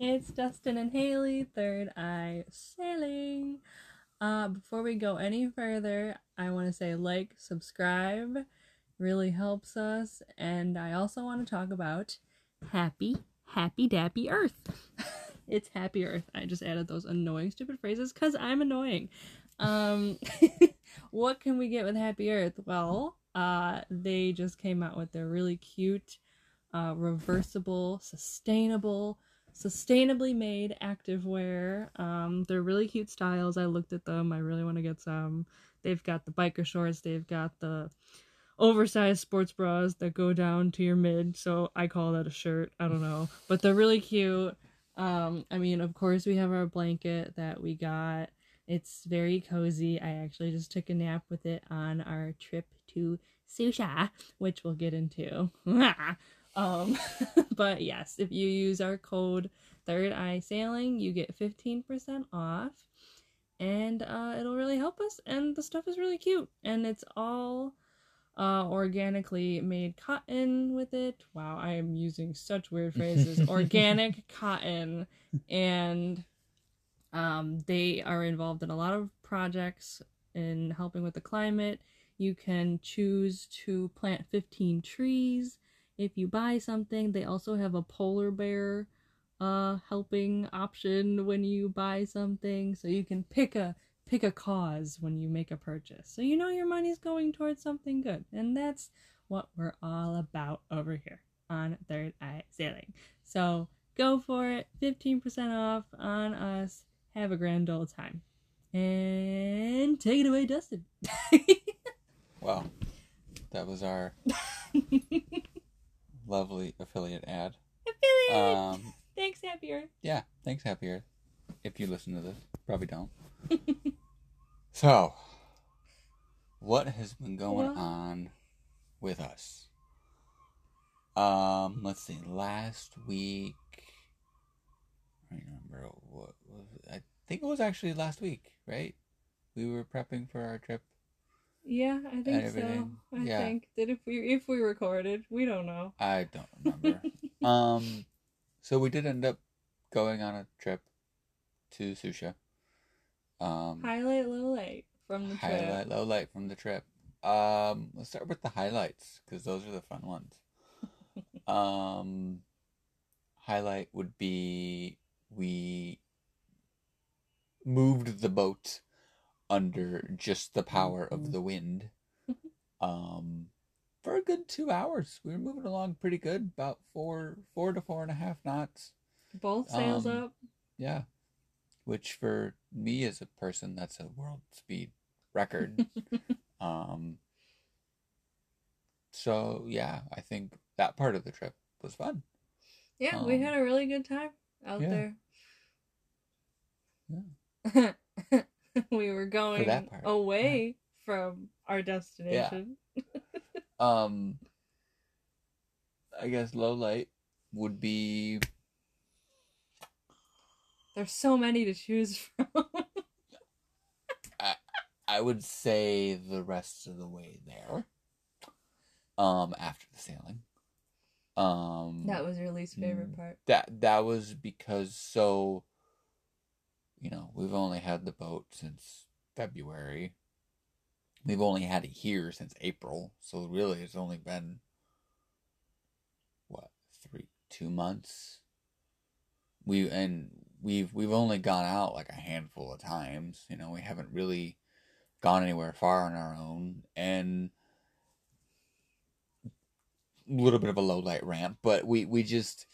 It's Dustin and Haley, Third Eye Sailing. Uh, before we go any further, I want to say like, subscribe, really helps us, and I also want to talk about Happy, Happy Dappy Earth. it's Happy Earth. I just added those annoying, stupid phrases because I'm annoying. Um, what can we get with Happy Earth? Well, uh, they just came out with their really cute, uh, reversible, sustainable, sustainably made activewear. Um, they're really cute styles. I looked at them. I really want to get some. They've got the biker shorts. They've got the oversized sports bras that go down to your mid. So I call that a shirt. I don't know, but they're really cute. Um, I mean, of course, we have our blanket that we got. It's very cozy. I actually just took a nap with it on our trip to Sucia, which we'll get into. um, but yes, if you use our code Third Eye Sailing, you get 15% off. And uh, it'll really help us. And the stuff is really cute. And it's all uh, organically made cotton with it. Wow, I am using such weird phrases. Organic cotton. And um, they are involved in a lot of projects in helping with the climate. You can choose to plant 15 trees if you buy something. They also have a polar bear uh helping option when you buy something. So you can pick a pick a cause when you make a purchase. So you know your money's going towards something good. And that's what we're all about over here on third eye sailing. So go for it. 15% off on us. Have a grand old time. And take it away dustin. Well, that was our lovely affiliate ad. affiliate Um, thanks happy earth yeah, thanks, Happy Earth. If you listen to this, probably don't. so, what has been going What? on with us? Um, let's see. Last week, I remember what was. It? I think it was actually last week, right? We were prepping for our trip. Yeah, I think so. I Yeah. think that if we if we recorded, we don't know. I don't remember. um, so we did end up going on a trip to Sucia. Um, Highlight, low light from the trip. highlight, low light from the trip. Um, let's start with the highlights because those are the fun ones. um, highlight would be we moved the boat under just the power of the wind. Um, for a good two hours, we were moving along pretty good, about four, four to four and a half knots. Both sails Um, up. Yeah. Which for me as a person that's a world speed record. um so yeah, I think that part of the trip was fun. Yeah, we um, had a really good time out there. yeah. there. we were going away from our destination. Yeah. Um I guess low light would be There's so many to choose from. I would say the rest of the way there. Um after the sailing. Um that was your least favorite Mm. part. that that was because so you know we've only had the boat since february. We've only had it here since april so really it's only been what three two months? We and we've we've only gone out like a handful of times you know we haven't really gone anywhere far on our own and a little bit of a low light ramp but we we just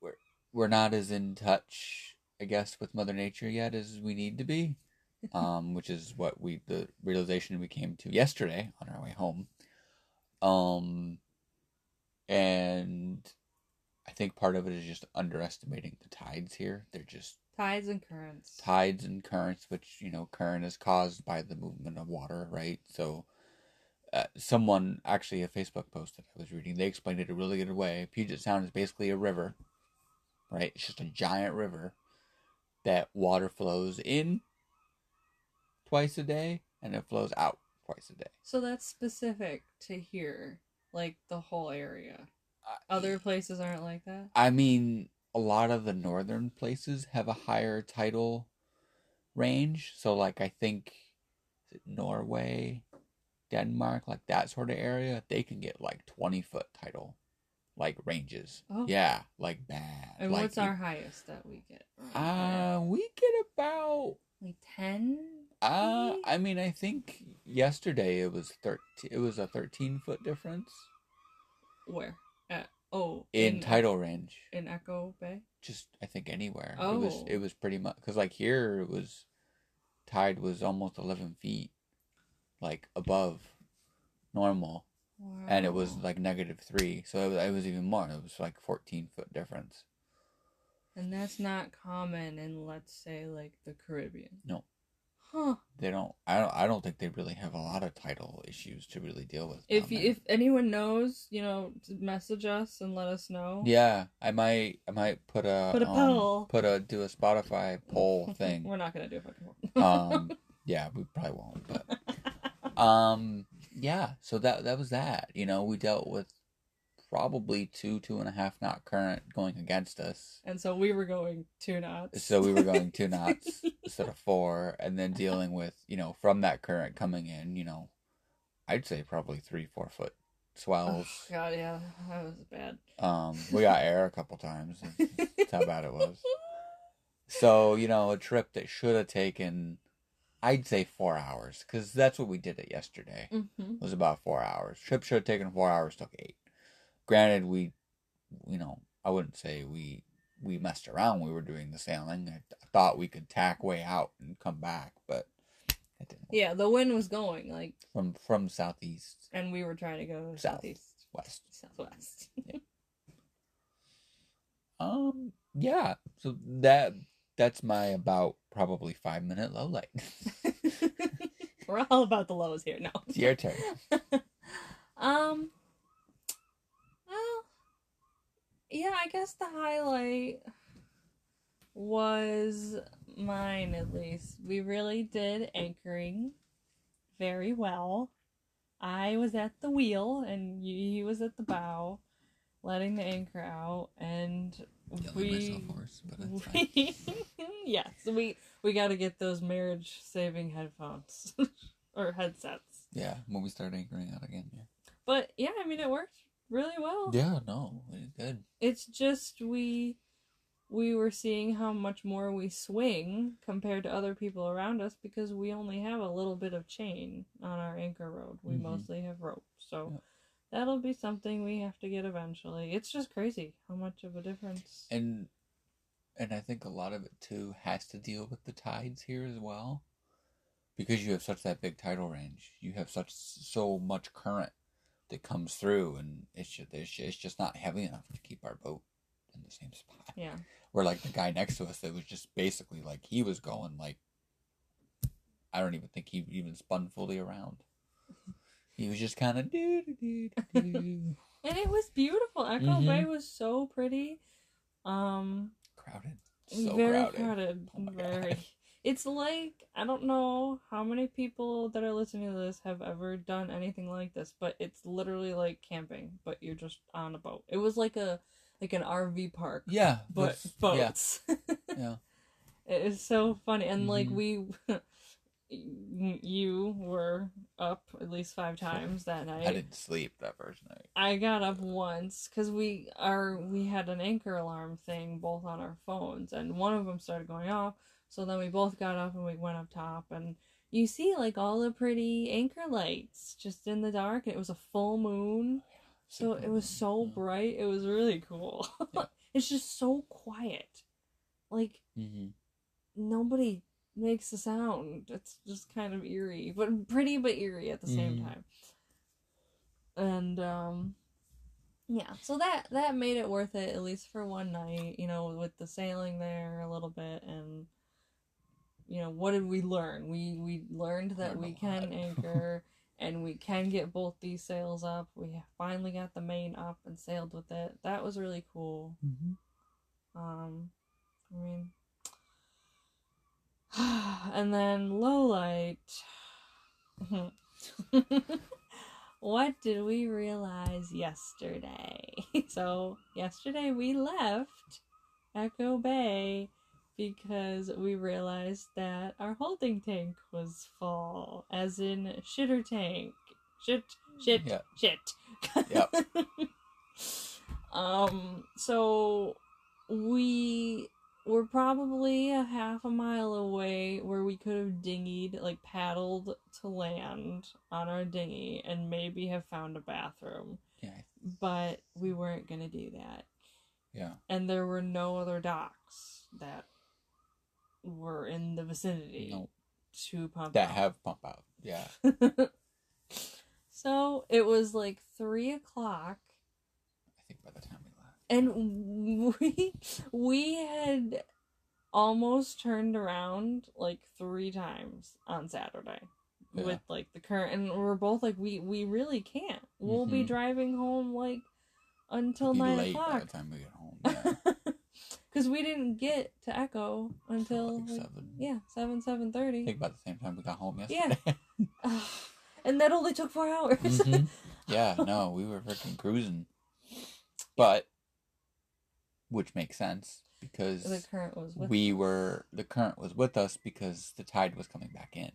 we're we're not as in touch i guess with mother nature yet as we need to be um which is what we the realization we came to yesterday on our way home um and i think part of it is just underestimating the tides here they're just Tides and currents. tides and currents, which you know, current is caused by the movement of water, right? So, uh, someone actually a Facebook post that I was reading, they explained it a really good way. Puget Sound is basically a river, right? It's just a giant river that water flows in twice a day and it flows out twice a day. So that's specific to here, like the whole area. Other places aren't like that. I mean, a lot of the northern places have a higher tidal range. So like I think is it Norway, Denmark, like that sort of area, they can get like twenty foot tidal like ranges. Oh. Yeah, like bad. And like, what's our highest that we get? uh we get about like ten. uh? I mean I think yesterday it was thirteen it was a thirteen foot difference Where? At, oh, in tidal range. in Echo Bay. just I think anywhere. It was Oh. it was pretty much because like here it was tide was almost eleven feet, like above normal, Wow. and it was like negative three, so it was, it was even more. It was like fourteen foot difference. And that's not common in, let's say, like the Caribbean. No. Huh. They don't. I don't. I don't think they really have a lot of tidal issues to really deal with. If you, if anyone knows, you know, message us and let us know. yeah, I might. I might put a Put a um, poll. Put a do a Spotify poll thing. We're not gonna do a fucking poll. um yeah we probably won't but um yeah so that that was that you know we dealt with probably two two and a half knot current going against us and so we were going two knots. so we were going two knots instead of four and then dealing with you know from that current coming in you know i'd say probably three four foot Oh, swells God, yeah, that was bad. um we got air a couple times that's how bad it was so you know a trip that should have taken i'd say four hours because that's what we did it yesterday hmm was about four hours. Trip should have taken four hours, took eight. Granted, we, you know, I wouldn't say we we messed around. We were doing the sailing. I, thought we could tack way out and come back, but it didn't. work. Yeah, the wind was going like, From from southeast and we were trying to go South. southeast, west. southwest. Um, yeah. So that that's my about probably five minute low light. we're all about the lows here. No. it's your turn. um. Well, yeah, I guess the highlight was mine at least. We really did anchoring very well. I was at the wheel and he was at the bow, letting the anchor out, and we hoarse, but it's fine. we yes we we got to get those marriage saving headphones or headsets. Yeah, when we start anchoring out again. Yeah. But yeah, I mean it worked really well. Yeah. No, it's good. It's just we we were seeing how much more we swing compared to other people around us because we only have a little bit of chain on our anchor rode. We Mhm. mostly have rope. So Yep. That'll be something we have to get eventually. It's just crazy how much of a difference. and and I think a lot of it too has to deal with the tides here as well, because you have such that big tidal range. You have such so much current that comes through, and it's just it's just, just not heavy enough to keep our boat in the same spot. Yeah. Where like the guy next to us, that was just basically like he was going like I don't even think he even spun fully around. He was just kind of do do do do And it was beautiful. Echo Mhm. Bay was so pretty. Um crowded, so very crowded. crowded. Oh very. God. It's like I don't know how many people that are listening to this have ever done anything like this, but it's literally like camping, but you're just on a boat. It was like a like an RV park, Yeah, but boats. Yeah. It is so funny, and like Mhm. we, you were up at least five times that night. I didn't sleep that first night. I got up once because we are we had an anchor alarm thing both on our phones, and one of them started going off. So then we both got up and we went up top, and you see like all the pretty anchor lights just in the dark. It was a full moon, so it was so bright. It was really cool. Yeah. it's just so quiet, like hmm nobody makes a sound. It's just kind of eerie, but pretty but eerie at the same Mhm. time. And um yeah, so that that made it worth it at least for one night, you know, with the sailing there a little bit and you know, what did we learn? We we learned that we can anchor and we can get both these sails up. We finally got the main up and sailed with it. That was really cool. Mm-hmm. Um, I mean, and then low light. what did we realize yesterday? so yesterday we left Echo Bay because we realized that our holding tank was full, as in shitter tank. Shit, shit, Yeah. shit. Yep. um, so we were probably a half a mile away where we could have dinghied, like paddled to land on our dinghy and maybe have found a bathroom. Yeah. But we weren't gonna do that. Yeah. And there were no other docks that were in the vicinity No. to pump That out. have pump out. Yeah. so it was like three o'clock I think by the time. And we we had almost turned around like three times on Saturday Yeah. with like the current and we're both like we we really can't. We'll be Mhm. driving home like until Be nine late by o'clock the time we get home. Yeah. because we didn't get to Echo until like seven. yeah seven seven thirty. I think about the same time we got home yesterday. Yeah. and that only took four hours. Mhm. Yeah, no, we were freaking cruising. But which makes sense because the current was with we were the current was with us because the tide was coming back in.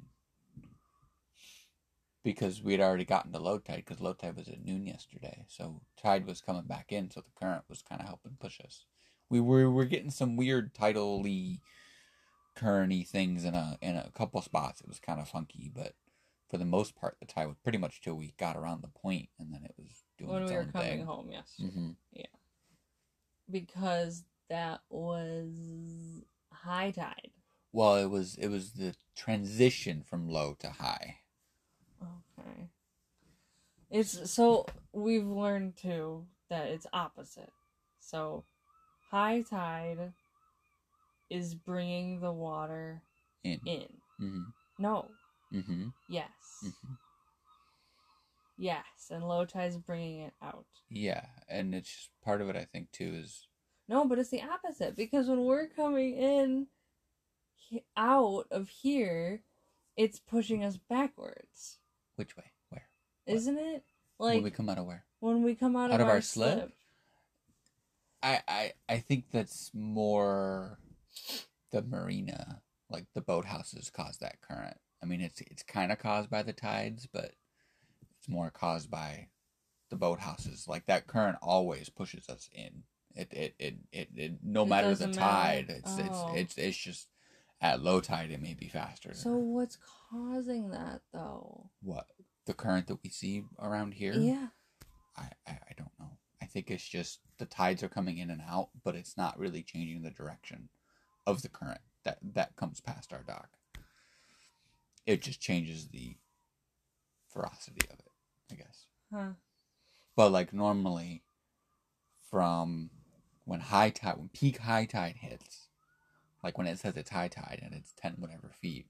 Because we had already gotten to low tide because low tide was at noon yesterday, so tide was coming back in, so the current was kind of helping push us. We were we were getting some weird tidally, currenty things in a in a couple spots. It was kind of funky, but for the most part, the tide was pretty much till we got around the point, and then it was doing when its we were coming thing. home yesterday. hmm because that was high tide. Well, it was it was the transition from low to high. Okay. It's so we've learned too that it's opposite. So high tide is bringing the water In. in. hmm No. hmm Yes. hmm Yes, and low tide's bringing it out. Yeah, and it's just part of it. I think too is No, but it's the opposite because when we're coming in out of here, it's pushing us backwards, which way, where, isn't it? Like when we come out of where. when we come out, Out of, of our, our slip? slip. I, I I think that's more the marina, like the boathouses, cause that current. I mean, it's it's kind of caused by the tides, but it's more caused by the boathouses. Like that current always pushes us in. It it it it, it no It matter the tide, matter. it's Oh. it's it's it's just at low tide it may be faster. So what's causing that though? what the current that we see around here? Yeah. I, I I don't know. I think it's just the tides are coming in and out, but it's not really changing the direction of the current that that comes past our dock. It just changes the ferocity of it, I guess. Huh. But like normally, from when high tide, when peak high tide hits, like when it says it's high tide and it's ten whatever feet,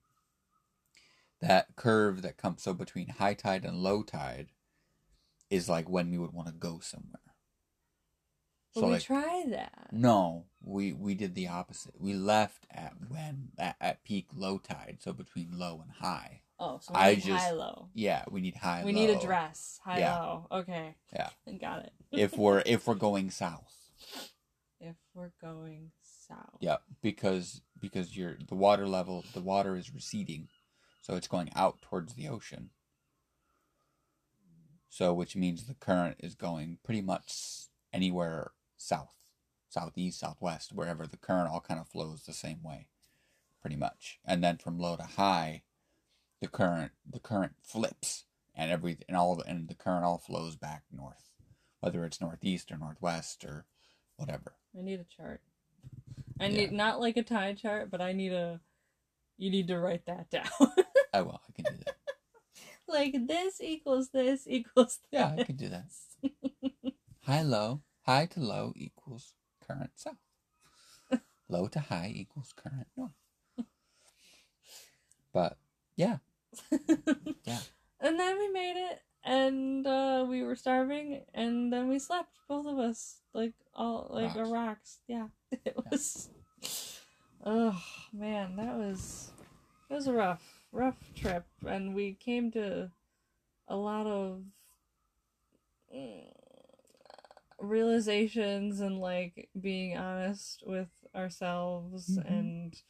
that curve that comes so between high tide and low tide is like when we would want to go somewhere. So we like tried that. no, we we did the opposite. We left at when at, at peak low tide, so between low and high. Oh, so we I need just- high low. Yeah, we need high. Low. We need a dress. High Yeah. low. Okay. Yeah. Got it. if we're if we're going south. If we're going south. Yeah, because because you're the water level, the water is receding, so it's going out towards the ocean. So, which means the current is going pretty much anywhere south, southeast, southwest, wherever the current all kind of flows the same way, pretty much. And then from low to high, the current the current flips, and every and all the, and the current all flows back north, whether it's northeast or northwest or whatever. I need a chart. I Yeah. need not like a tide chart, but I need a. You need to write that down. I will. I can do that. like this equals this equals Yeah, I can do that. High low, high to low equals current south. low to high equals current north. But yeah, Yeah. And then we made it, and uh, we were starving, and then we slept, both of us, like all like Rocks. a rocks. Yeah, it was. Oh man, that was it was a rough, rough trip, and we came to a lot of mm, realizations and like being honest with ourselves Mhm. and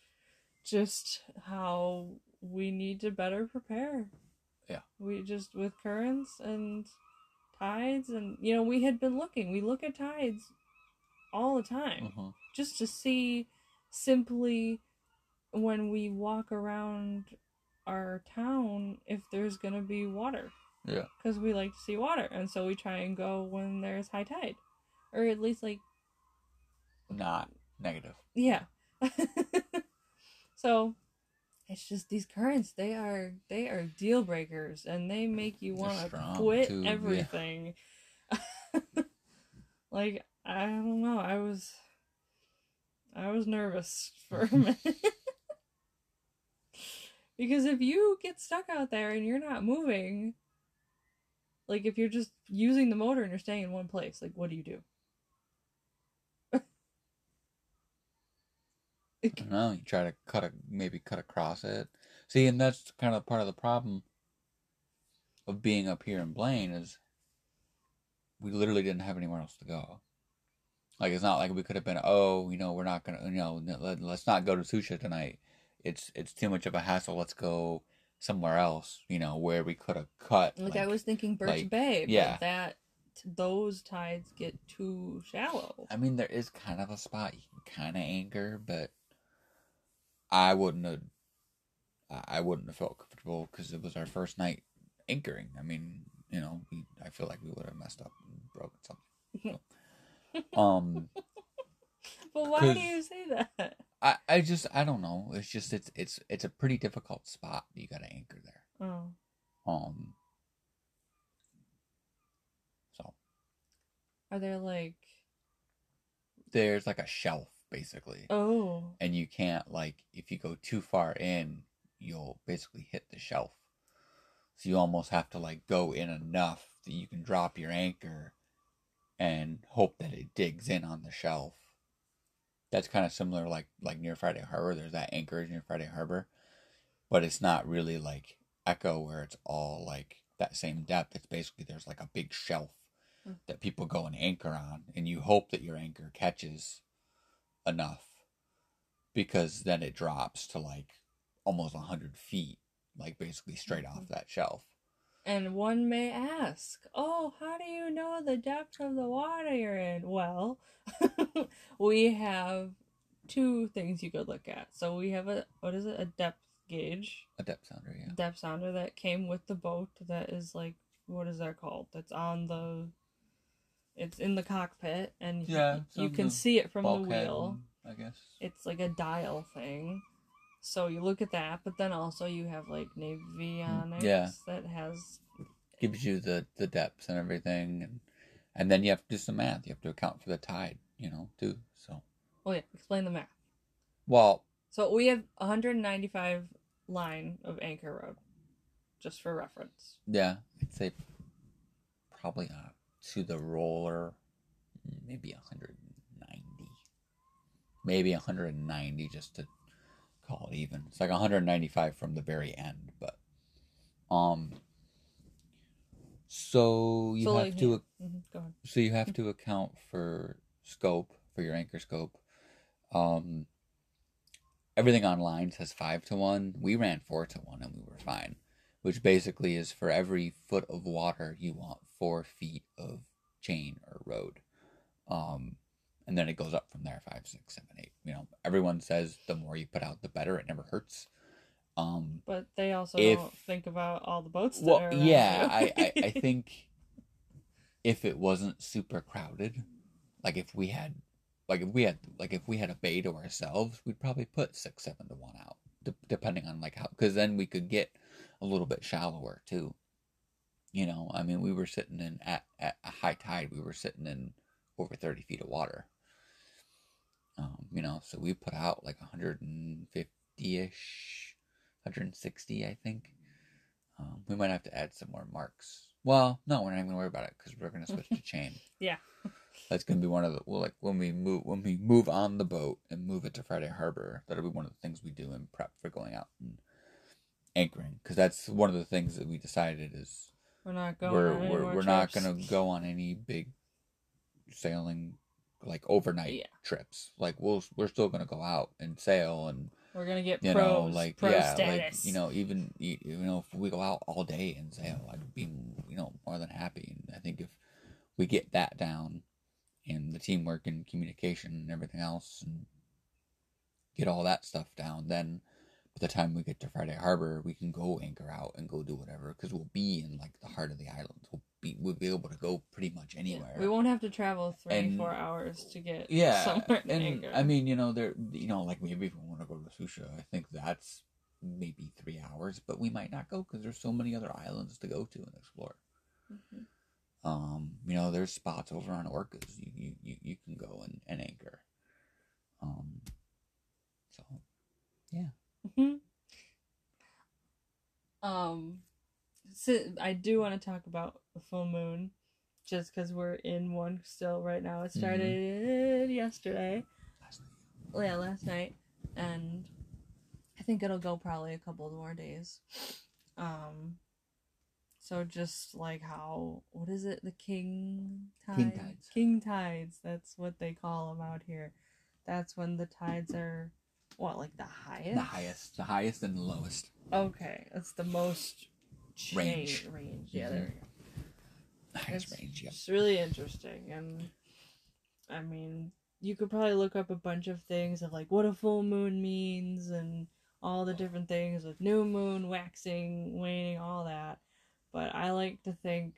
just how we need to better prepare. Yeah. We just with currents and tides and you know we had been looking. We look at tides all the time Uh-huh. just to see simply when we walk around our town if there's going to be water Yeah. because we like to see water and so we try and go when there's high tide or at least like Not negative. yeah so it's just these currents they are they are deal breakers and they make you want to quit too, yeah. everything. Like i don't know i was i was nervous for a minute. Because if you get stuck out there and you're not moving like if you're just using the motor and you're staying in one place like what do you do I don't know. You try to cut a maybe cut across it. See, and that's kind of part of the problem of being up here in Blaine is we literally didn't have anywhere else to go. Like it's not like we could have been, oh, you know, we're not gonna, you know, let, let's not go to Sucia tonight. It's it's too much of a hassle. Let's go somewhere else. You know, where we could have cut. Like, I was thinking Birch like, Bay, but yeah. that those tides get too shallow. I mean, there is kind of a spot you can kind of anchor, but I wouldn't have. I- wouldn't have felt comfortable because it was our first night anchoring. I mean, you know, we, I feel like we would have messed up and broken something. So, um, But why do you say that? I, I just I don't know. It's just it's it's it's a pretty difficult spot. You got to anchor there. Oh, Um. So are there like there's like a shelf basically. oh. And you can't like if you go too far in you'll basically hit the shelf. So you almost have to like go in enough that you can drop your anchor and hope that it digs in on the shelf. That's kind of similar like like near friday harbor. There's that anchorage near friday harbor but it's not really like echo where it's all like that same depth. It's basically there's like a big shelf Hmm. that people go and anchor on and you hope that your anchor catches enough because then it drops to like almost 100 feet like basically straight off mm-hmm. that shelf And one may ask, oh, how do you know the depth of the water you're in? Well, we have two things you could look at. So we have a, what is it, a depth gauge, a depth sounder yeah depth sounder that came with the boat that is like, what is that called? That's on the, it's in the cockpit and Yeah, you, it's you on can see it from the wheel. i guess It's like a dial thing. So you look at that, but then also you have like Navionics Yeah. that has gives you the the depths and everything and and then you have to do some math you have to account for the tide you know too so Oh yeah, explain the math. well So we have 195 line of Anchor Rode, just for reference. yeah i'd say probably uh, to the roller maybe 190 maybe 190 just to call it even it's like 195 from the very end but um so you so have like, to. Mhm, ahead. so you have to account for scope for your anchor scope um everything online says five to one we ran four to one and we were fine which basically is for every foot of water you want four feet of chain or rode um and then it goes up from there five six seven eight you know everyone says the more you put out the better it never hurts um But they also If- don't think about all the boats. That well yeah. I, I i think if it wasn't super crowded like if we had like if we had like if we had a bay to ourselves we'd probably put six seven to one out de- depending on like how because then we could get a little bit shallower too you know i mean we were sitting in at, at a high tide we were sitting in over 30 feet of water um you know so we put out like 150ish 160 i think um, we might have to add some more marks well no we're not even gonna worry about it because we're gonna switch to chain Yeah. that's gonna be one of the well, like when we move when we move on the boat and move it to Friday Harbor. That'll be one of the things we do in prep for going out and anchoring because that's one of the things that we decided is we're not going. we're we're, we're not gonna go on any big sailing like overnight Yeah. trips. Like we'll we're still gonna go out and sail and We're gonna get you pros, know like pro yeah status. like you know even you you know if we go out all day and sail, I'd be you know more than happy. And I think if we get that down and the teamwork and communication and everything else and get all that stuff down, then by the time we get to Friday Harbor, we can go anchor out and go do whatever because we'll be in like the heart of the islands. We'll be we'll be able to go pretty much Yeah, anywhere. We won't have to travel three, And- four hours to get yeah, somewhere and anchor. I mean, you know, there, you know, like maybe if we want to go to Sucia, I think that's maybe three hours, but we might not go because there's so many other islands to go to and explore. Mhm. Um, you know, there's spots over on Orcas you you, you, you can go and, and anchor. Um, so Mhm. Um, so I do want to talk about the full moon, just because we're in one still right now. It started yesterday, yeah, last night, and I think it'll go probably a couple more days. Um, so just like how what is it, the king tide? King tides. King tides. That's what they call them out here. That's when the tides are what, like the highest? the highest, the highest and the lowest. Okay, that's the most cha- Range. Range, yeah. Mhm. There we go. The highest It's, range, yep. it's really interesting, and I mean, you could probably look up a bunch of things of like what a full moon means and all the different things with new moon, waxing, waning, all that. But I like to think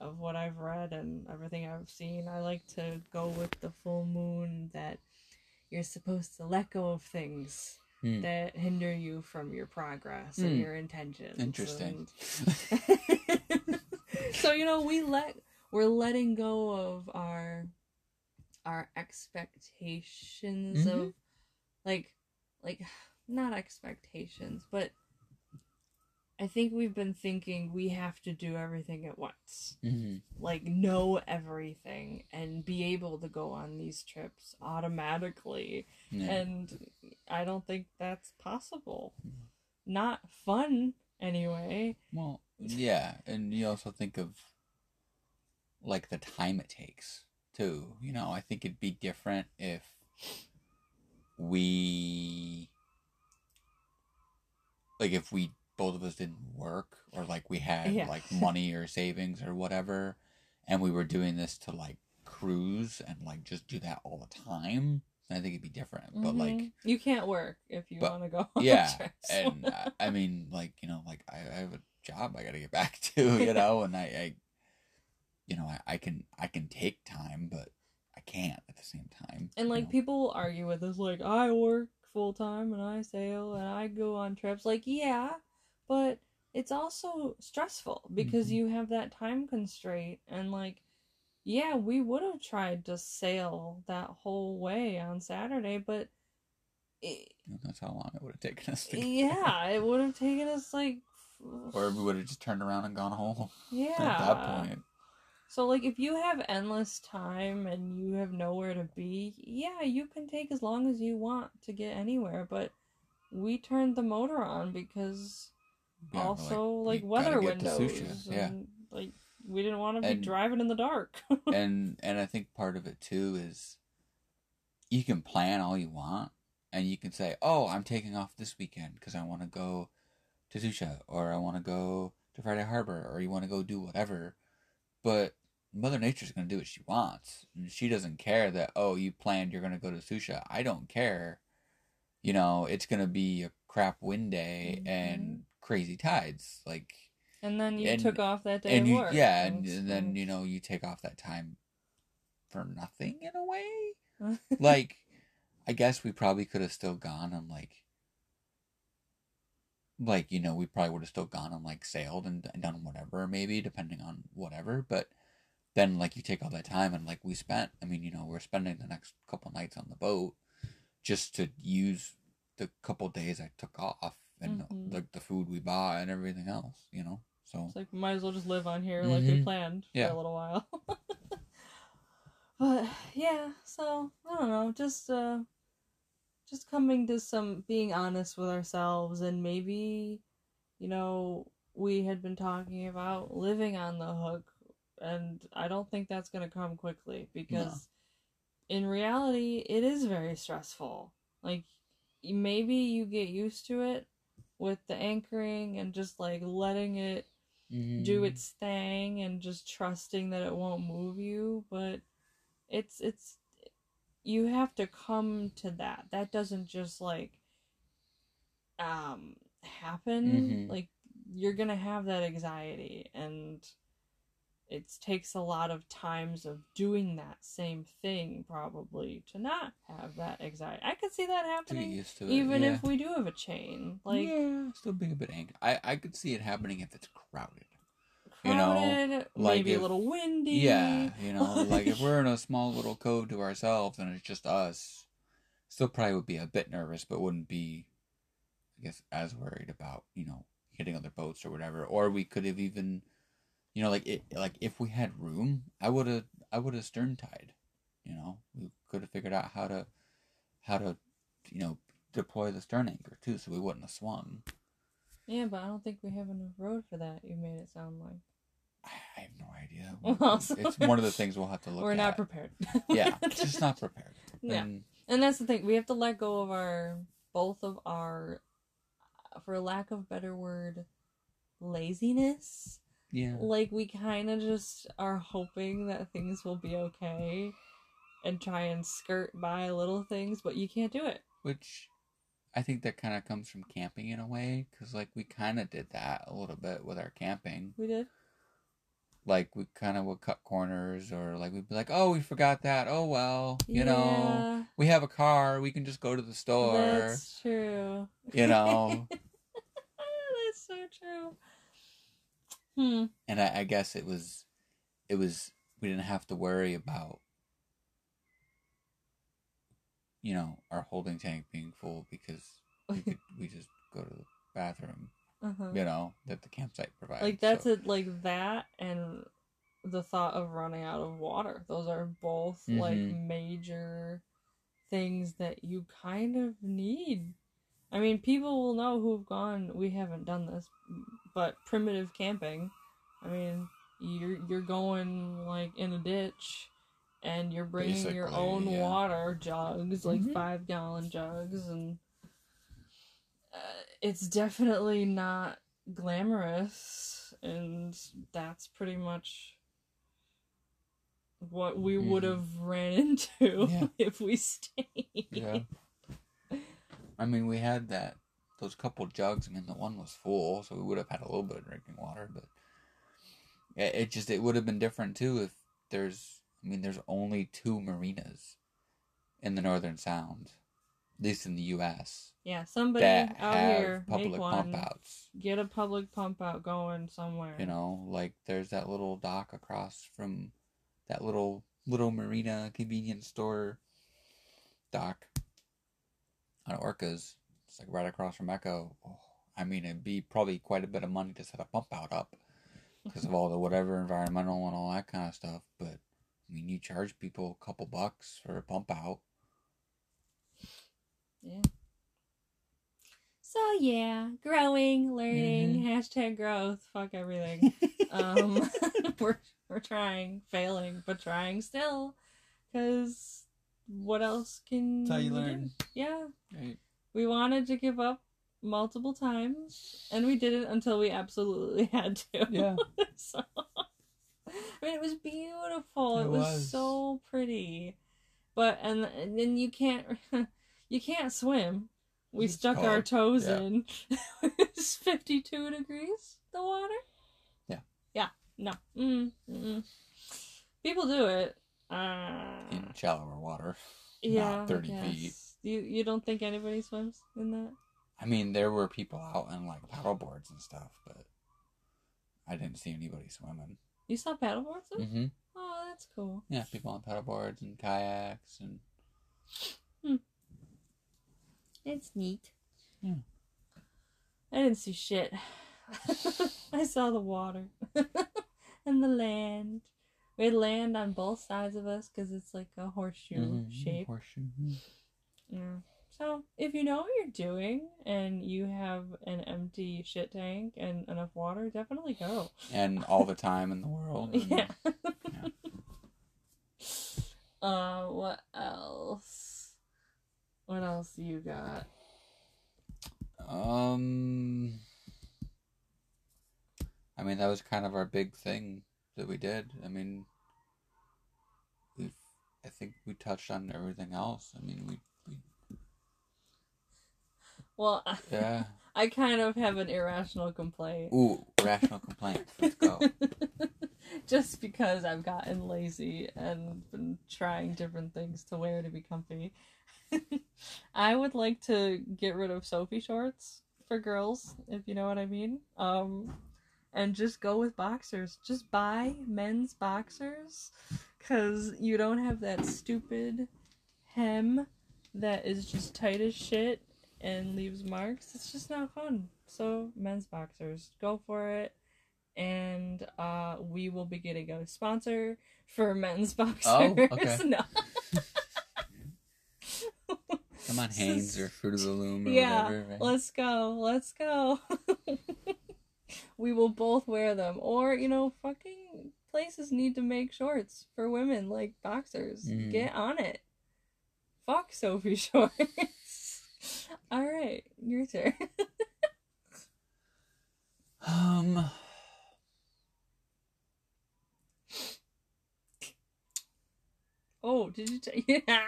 of what I've read and everything I've seen. I like to go with the full moon that you're supposed to let go of things Hmm. that hinder you from your progress and Hmm. your intentions. Interesting. and- so you know we let we're letting go of our our expectations Mhm. of like like not expectations but i think we've been thinking we have to do everything at once Mhm. like know everything and be able to go on these trips automatically Yeah. and i don't think that's possible not fun anyway Well, yeah, and you also think of like the time it takes too. You know, I think it'd be different if we like if we both of us didn't work or like we had Yeah. like money or savings or whatever and we were doing this to like cruise and like just do that all the time. I think it'd be different. But like you can't work if you want to go yeah and uh, i mean like you know like I, I have a job i gotta get back to you know and i, I you know I, I can i can take time but i can't at the same time And like know? people argue with us, like I work full time and I sail and I go on trips. Like yeah, but it's also stressful because Mhm. you have that time constraint and like yeah, we would have tried to sail that whole way on Saturday, but it, that's how long it would have taken us to get yeah, it would have taken us like or we would have just turned around and gone home yeah at that point. So like if you have endless time and you have nowhere to be, yeah, you can take as long as you want to get anywhere, but we turned the motor on because Yeah, also you like, weather windows yeah. and like we didn't want to be And- driving in the dark. and and i think part of it too is you can plan all you want and you can say oh i'm taking off this weekend because i want to go to Sucia or i want to go to friday harbor or you want to go do whatever but mother nature's going to do what she wants and she doesn't care that oh you planned you're going to go to Sucia. i don't care you know it's going to be a crap wind day Mhm. and crazy tides like and then you And- took off that day and you work. yeah and, and then you know you take off that time for nothing in a way like i guess we probably could have still gone and like like you know we probably would have still gone and like sailed and, and done whatever maybe depending on whatever but then like you take all that time and like we spent i mean you know we're spending the next couple nights on the boat just to use the couple days i took off and Mhm. like the food we buy and everything else you know so It's like might as well just live on here like we Mhm. planned Yeah. for a little while. but yeah, so I don't know, just uh just coming to some being honest with ourselves and maybe you know, we had been talking about living on the hook and I don't think that's going to come quickly because in reality it is very stressful. Like maybe you get used to it with the anchoring and just like letting it Mm-hmm. do its thing and just trusting that it won't move you, but it's it's you have to come to that. That doesn't just like um happen. Mhm. Like you're going to have that anxiety and it takes a lot of times of doing that same thing probably to not have that anxiety. I could see that happening used to it. even yeah. if we do have a chain. Like yeah, still being a bit angry. I I could see it happening if it's crowded. you know, crowded, like maybe if- a little windy. Yeah, you know, like if we're in a small little cove to ourselves and it's just us, still probably would be a bit nervous, but wouldn't be, I guess, as worried about you know hitting other boats or whatever. Or we could have even, you know, like it, like if we had room, I would have, I would have stern tied. You know, we could have figured out how to, how to, you know, deploy the stern anchor too, so we wouldn't have swung. Yeah, but I don't think we have enough rode for that. You made it sound like I have no idea. Well, it's one of the things we'll have to look we're at. not prepared. yeah, just not prepared. Yeah. And- and that's the thing. We have to let go of our both of our, for lack of better word, laziness. Yeah. Like we kind of just are hoping that things will be okay, and try and skirt by little things, but you can't do it. which I think that kind of comes from camping in a way, because like we kind of did that a little bit with our camping. We did. Like we kind of would cut corners, or like we'd be like, "Oh, we forgot that. Oh well, you know, we have a car. We can just go to the store." That's true. You know, That's so true. Hmm. and I, I guess it was, it was we didn't have to worry about, you know, our holding tank being full because we could we just go to the bathroom, Uh-huh. you know, that the campsite provides. Like that's so. it. Like that and the thought of running out of water. Those are both like Mhm. major things that you kind of need. I mean, people will know who've gone. We haven't done this, but primitive camping. I mean, you're you're going like in a ditch, and you're bringing your own yeah. water jugs, like Mhm. five gallon jugs, and uh, it's definitely not glamorous, and that's pretty much what we would Mhm. have ran into Yeah. if we stayed. Yeah. I mean, we had that those couple jugs. I mean, the one was full, so we would have had a little bit of drinking water, but it, it just it would have been different too if there's. I mean, there's only two marinas in the Northern Sound, at least in the U.S. Yeah, somebody out here public make pump one. outs. Get a public pump out going somewhere. You know, like there's that little dock across from that little little marina convenience store dock on Orcas. It's like right across from Echo. Oh, I mean, it'd be probably quite a bit of money to set a pump out up because of all the whatever environmental and all that kind of stuff. But I mean, you charge people a couple bucks for a pump out. Yeah. So yeah, growing, learning, Mm-hmm. hashtag growth. Fuck everything. um, we're we're trying, failing, but trying still. Cause what else can That's how you learn. Yeah, Right. we wanted to give up multiple times, and we did it until we absolutely had to. Yeah. so, I mean, it was beautiful. It, It was, was. so pretty, but and, then you can't you can't swim. We It's stuck our toes Yeah. in. it's fifty two degrees. The water. Yeah. Yeah. No. Mm, mm. People do it. Uh, In shallower water. yeah. not 30 I feet. You you don't think anybody swims in that? I mean, there were people out on like paddle boards and stuff, but I didn't see anybody swimming. You saw paddleboards? Mm-hmm. Oh, that's cool. Yeah, people on paddle boards and kayaks and It's neat. Yeah. I didn't see shit. I saw the water and the land. We had land on both sides of us because it's like a horseshoe Mhm, shape. Horseshoe. Yeah. So, if you know what you're doing and you have an empty shit tank and enough water, definitely go. And all the time in the world. Yeah. Uh, what else? What else you got? Um, I mean, that was kind of our big thing that we did. I mean, we've, I think we touched on everything else. I mean, we, we Well, I- yeah. I kind of have an irrational complaint. Ooh, rational complaint. Let's go. Just because I've gotten lazy and been trying different things to wear to be comfy. I would like to get rid of Soffe shorts for girls, if you know what I mean. Um, and just go with boxers. Just buy men's boxers because you don't have that stupid hem that is just tight as shit and leaves marks. It's just not fun. So, men's boxers, go for it. And uh, we will be getting a sponsor for men's boxers. Oh, okay. no. Come on, Hanes or Fruit of the Loom or yeah, whatever. right? let's go. Let's go. We will both wear them. Or, you know, fucking places need to make shorts for women like boxers. Mhm. Get on it. Fuck Soffe shorts. All right, your turn. Um, oh, did you t- yeah.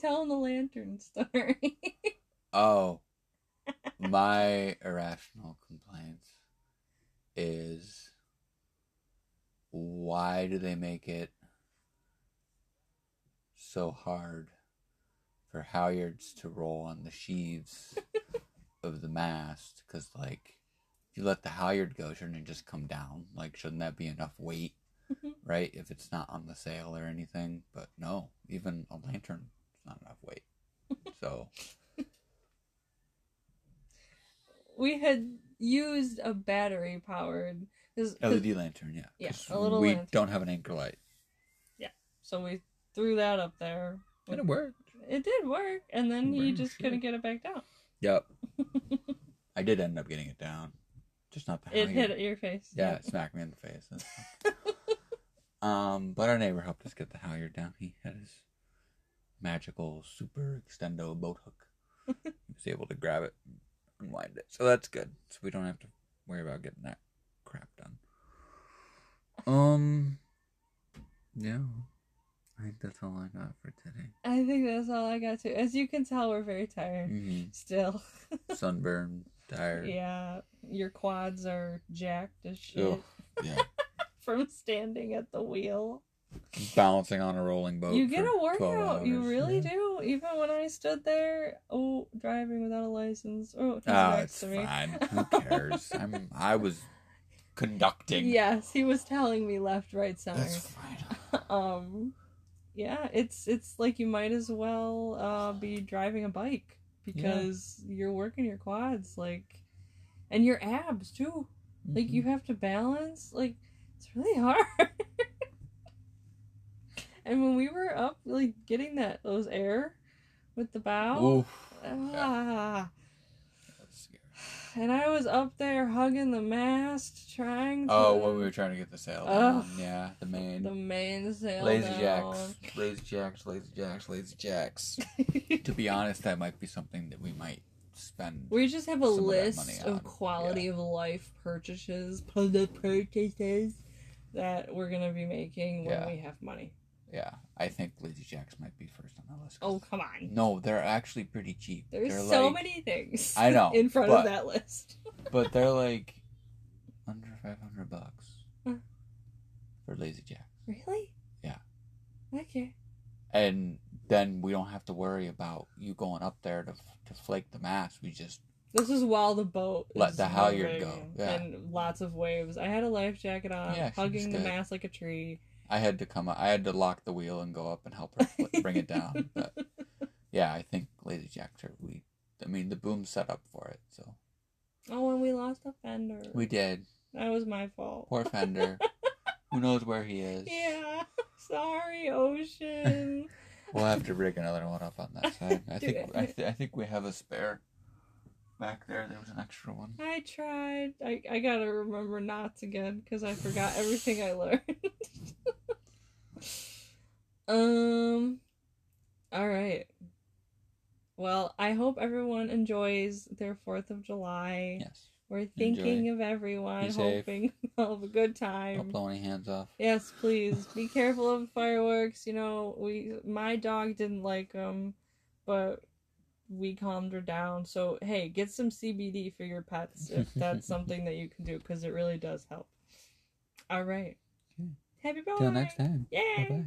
Tell the lantern story. oh, my irrational complaint is why do they make it so hard for halyards to roll on the sheaves of the mast? Because, like, if you let the halyard go, shouldn't it just come down? Like, shouldn't that be enough weight, right? If it's not on the sail or anything. But no, even a lantern is not enough weight. So, we had used a battery powered LED lantern, yeah. Yeah, a little We lantern. don't have an anchor light. Yeah, so we threw that up there. And it worked. It did work, and then you just shit. couldn't get it back down. Yep. I did end up getting it down. Just not the It hit your face. Yeah, it smacked me in the face. Um, but our neighbor helped us get the halyard down. He had his magical super extendo boat hook. he was able to grab it unwind it. So that's good. So we don't have to worry about getting that crap done. Um yeah. I think that's all I got for today. I think that's all I got to. As you can tell, we're very tired hmm still. Sunburn, tired. yeah, your quads are jacked as shit yeah. from standing at the wheel. Balancing on a rolling boat. you get a workout. You really yeah. do. Even when I stood there, oh, driving without a license. Oh, Oh, it's fine. Who cares? I'm. I was conducting. Yes, he was telling me left, right, center. That's fine. um yeah it's it's like you might as well uh be driving a bike because you're working your quads like and your abs too like you have to balance like it's really hard and when we were up like getting that those air with the bow Oof. ah, That's scary. and i was up there hugging the mast trying to Oh, when we were trying to get the sail Ugh. down. Yeah, the main. the mainsail Lazy down. jacks, lazy jacks, lazy jacks, lazy jacks. to be honest, that might be something that we might spend. We just have a some of list of on, quality of life purchases, purchases that we're gonna be making when Yeah. we have money. Yeah, I think lazy jacks might be first on the list. Oh come on! no, they're actually pretty cheap. There's they're so like, many things. I know, in front but- of that list. but they're like under five hundred bucks Huh. for lazy jacks. Really? Yeah. Okay. and then we don't have to worry about you going up there to to flake the mast. We just This is while the boat Let is the halyard go, yeah. and lots of waves. I had a life jacket on, Yeah, hugging the mast like a tree. I had to come. Up, I had to lock the wheel and go up and help her bring it down. But yeah, I think lazy jacks are we. I mean, the boom set up for it, so Oh, and we lost a fender. we did. That was my fault. Poor Fender. Who knows where he is? Yeah. Sorry, Ocean. We'll have to rig another one up on that side. I think. I, th- I think we have a spare. Back there, there was an extra one. I tried. I, I gotta remember knots again because I forgot everything I learned. um. All right. Well, I hope everyone enjoys their Fourth of July. Yes. We're thinking of everyone, Be hoping they'll have a good time. Don't blow any hands off. Yes, please be careful of fireworks. You know, we my dog didn't like them, but we calmed her down. So hey, get some CBD for your pets if that's something that you can do because it really does help. All right. Okay. Happy birthday. Till next time. Yay. Bye bye.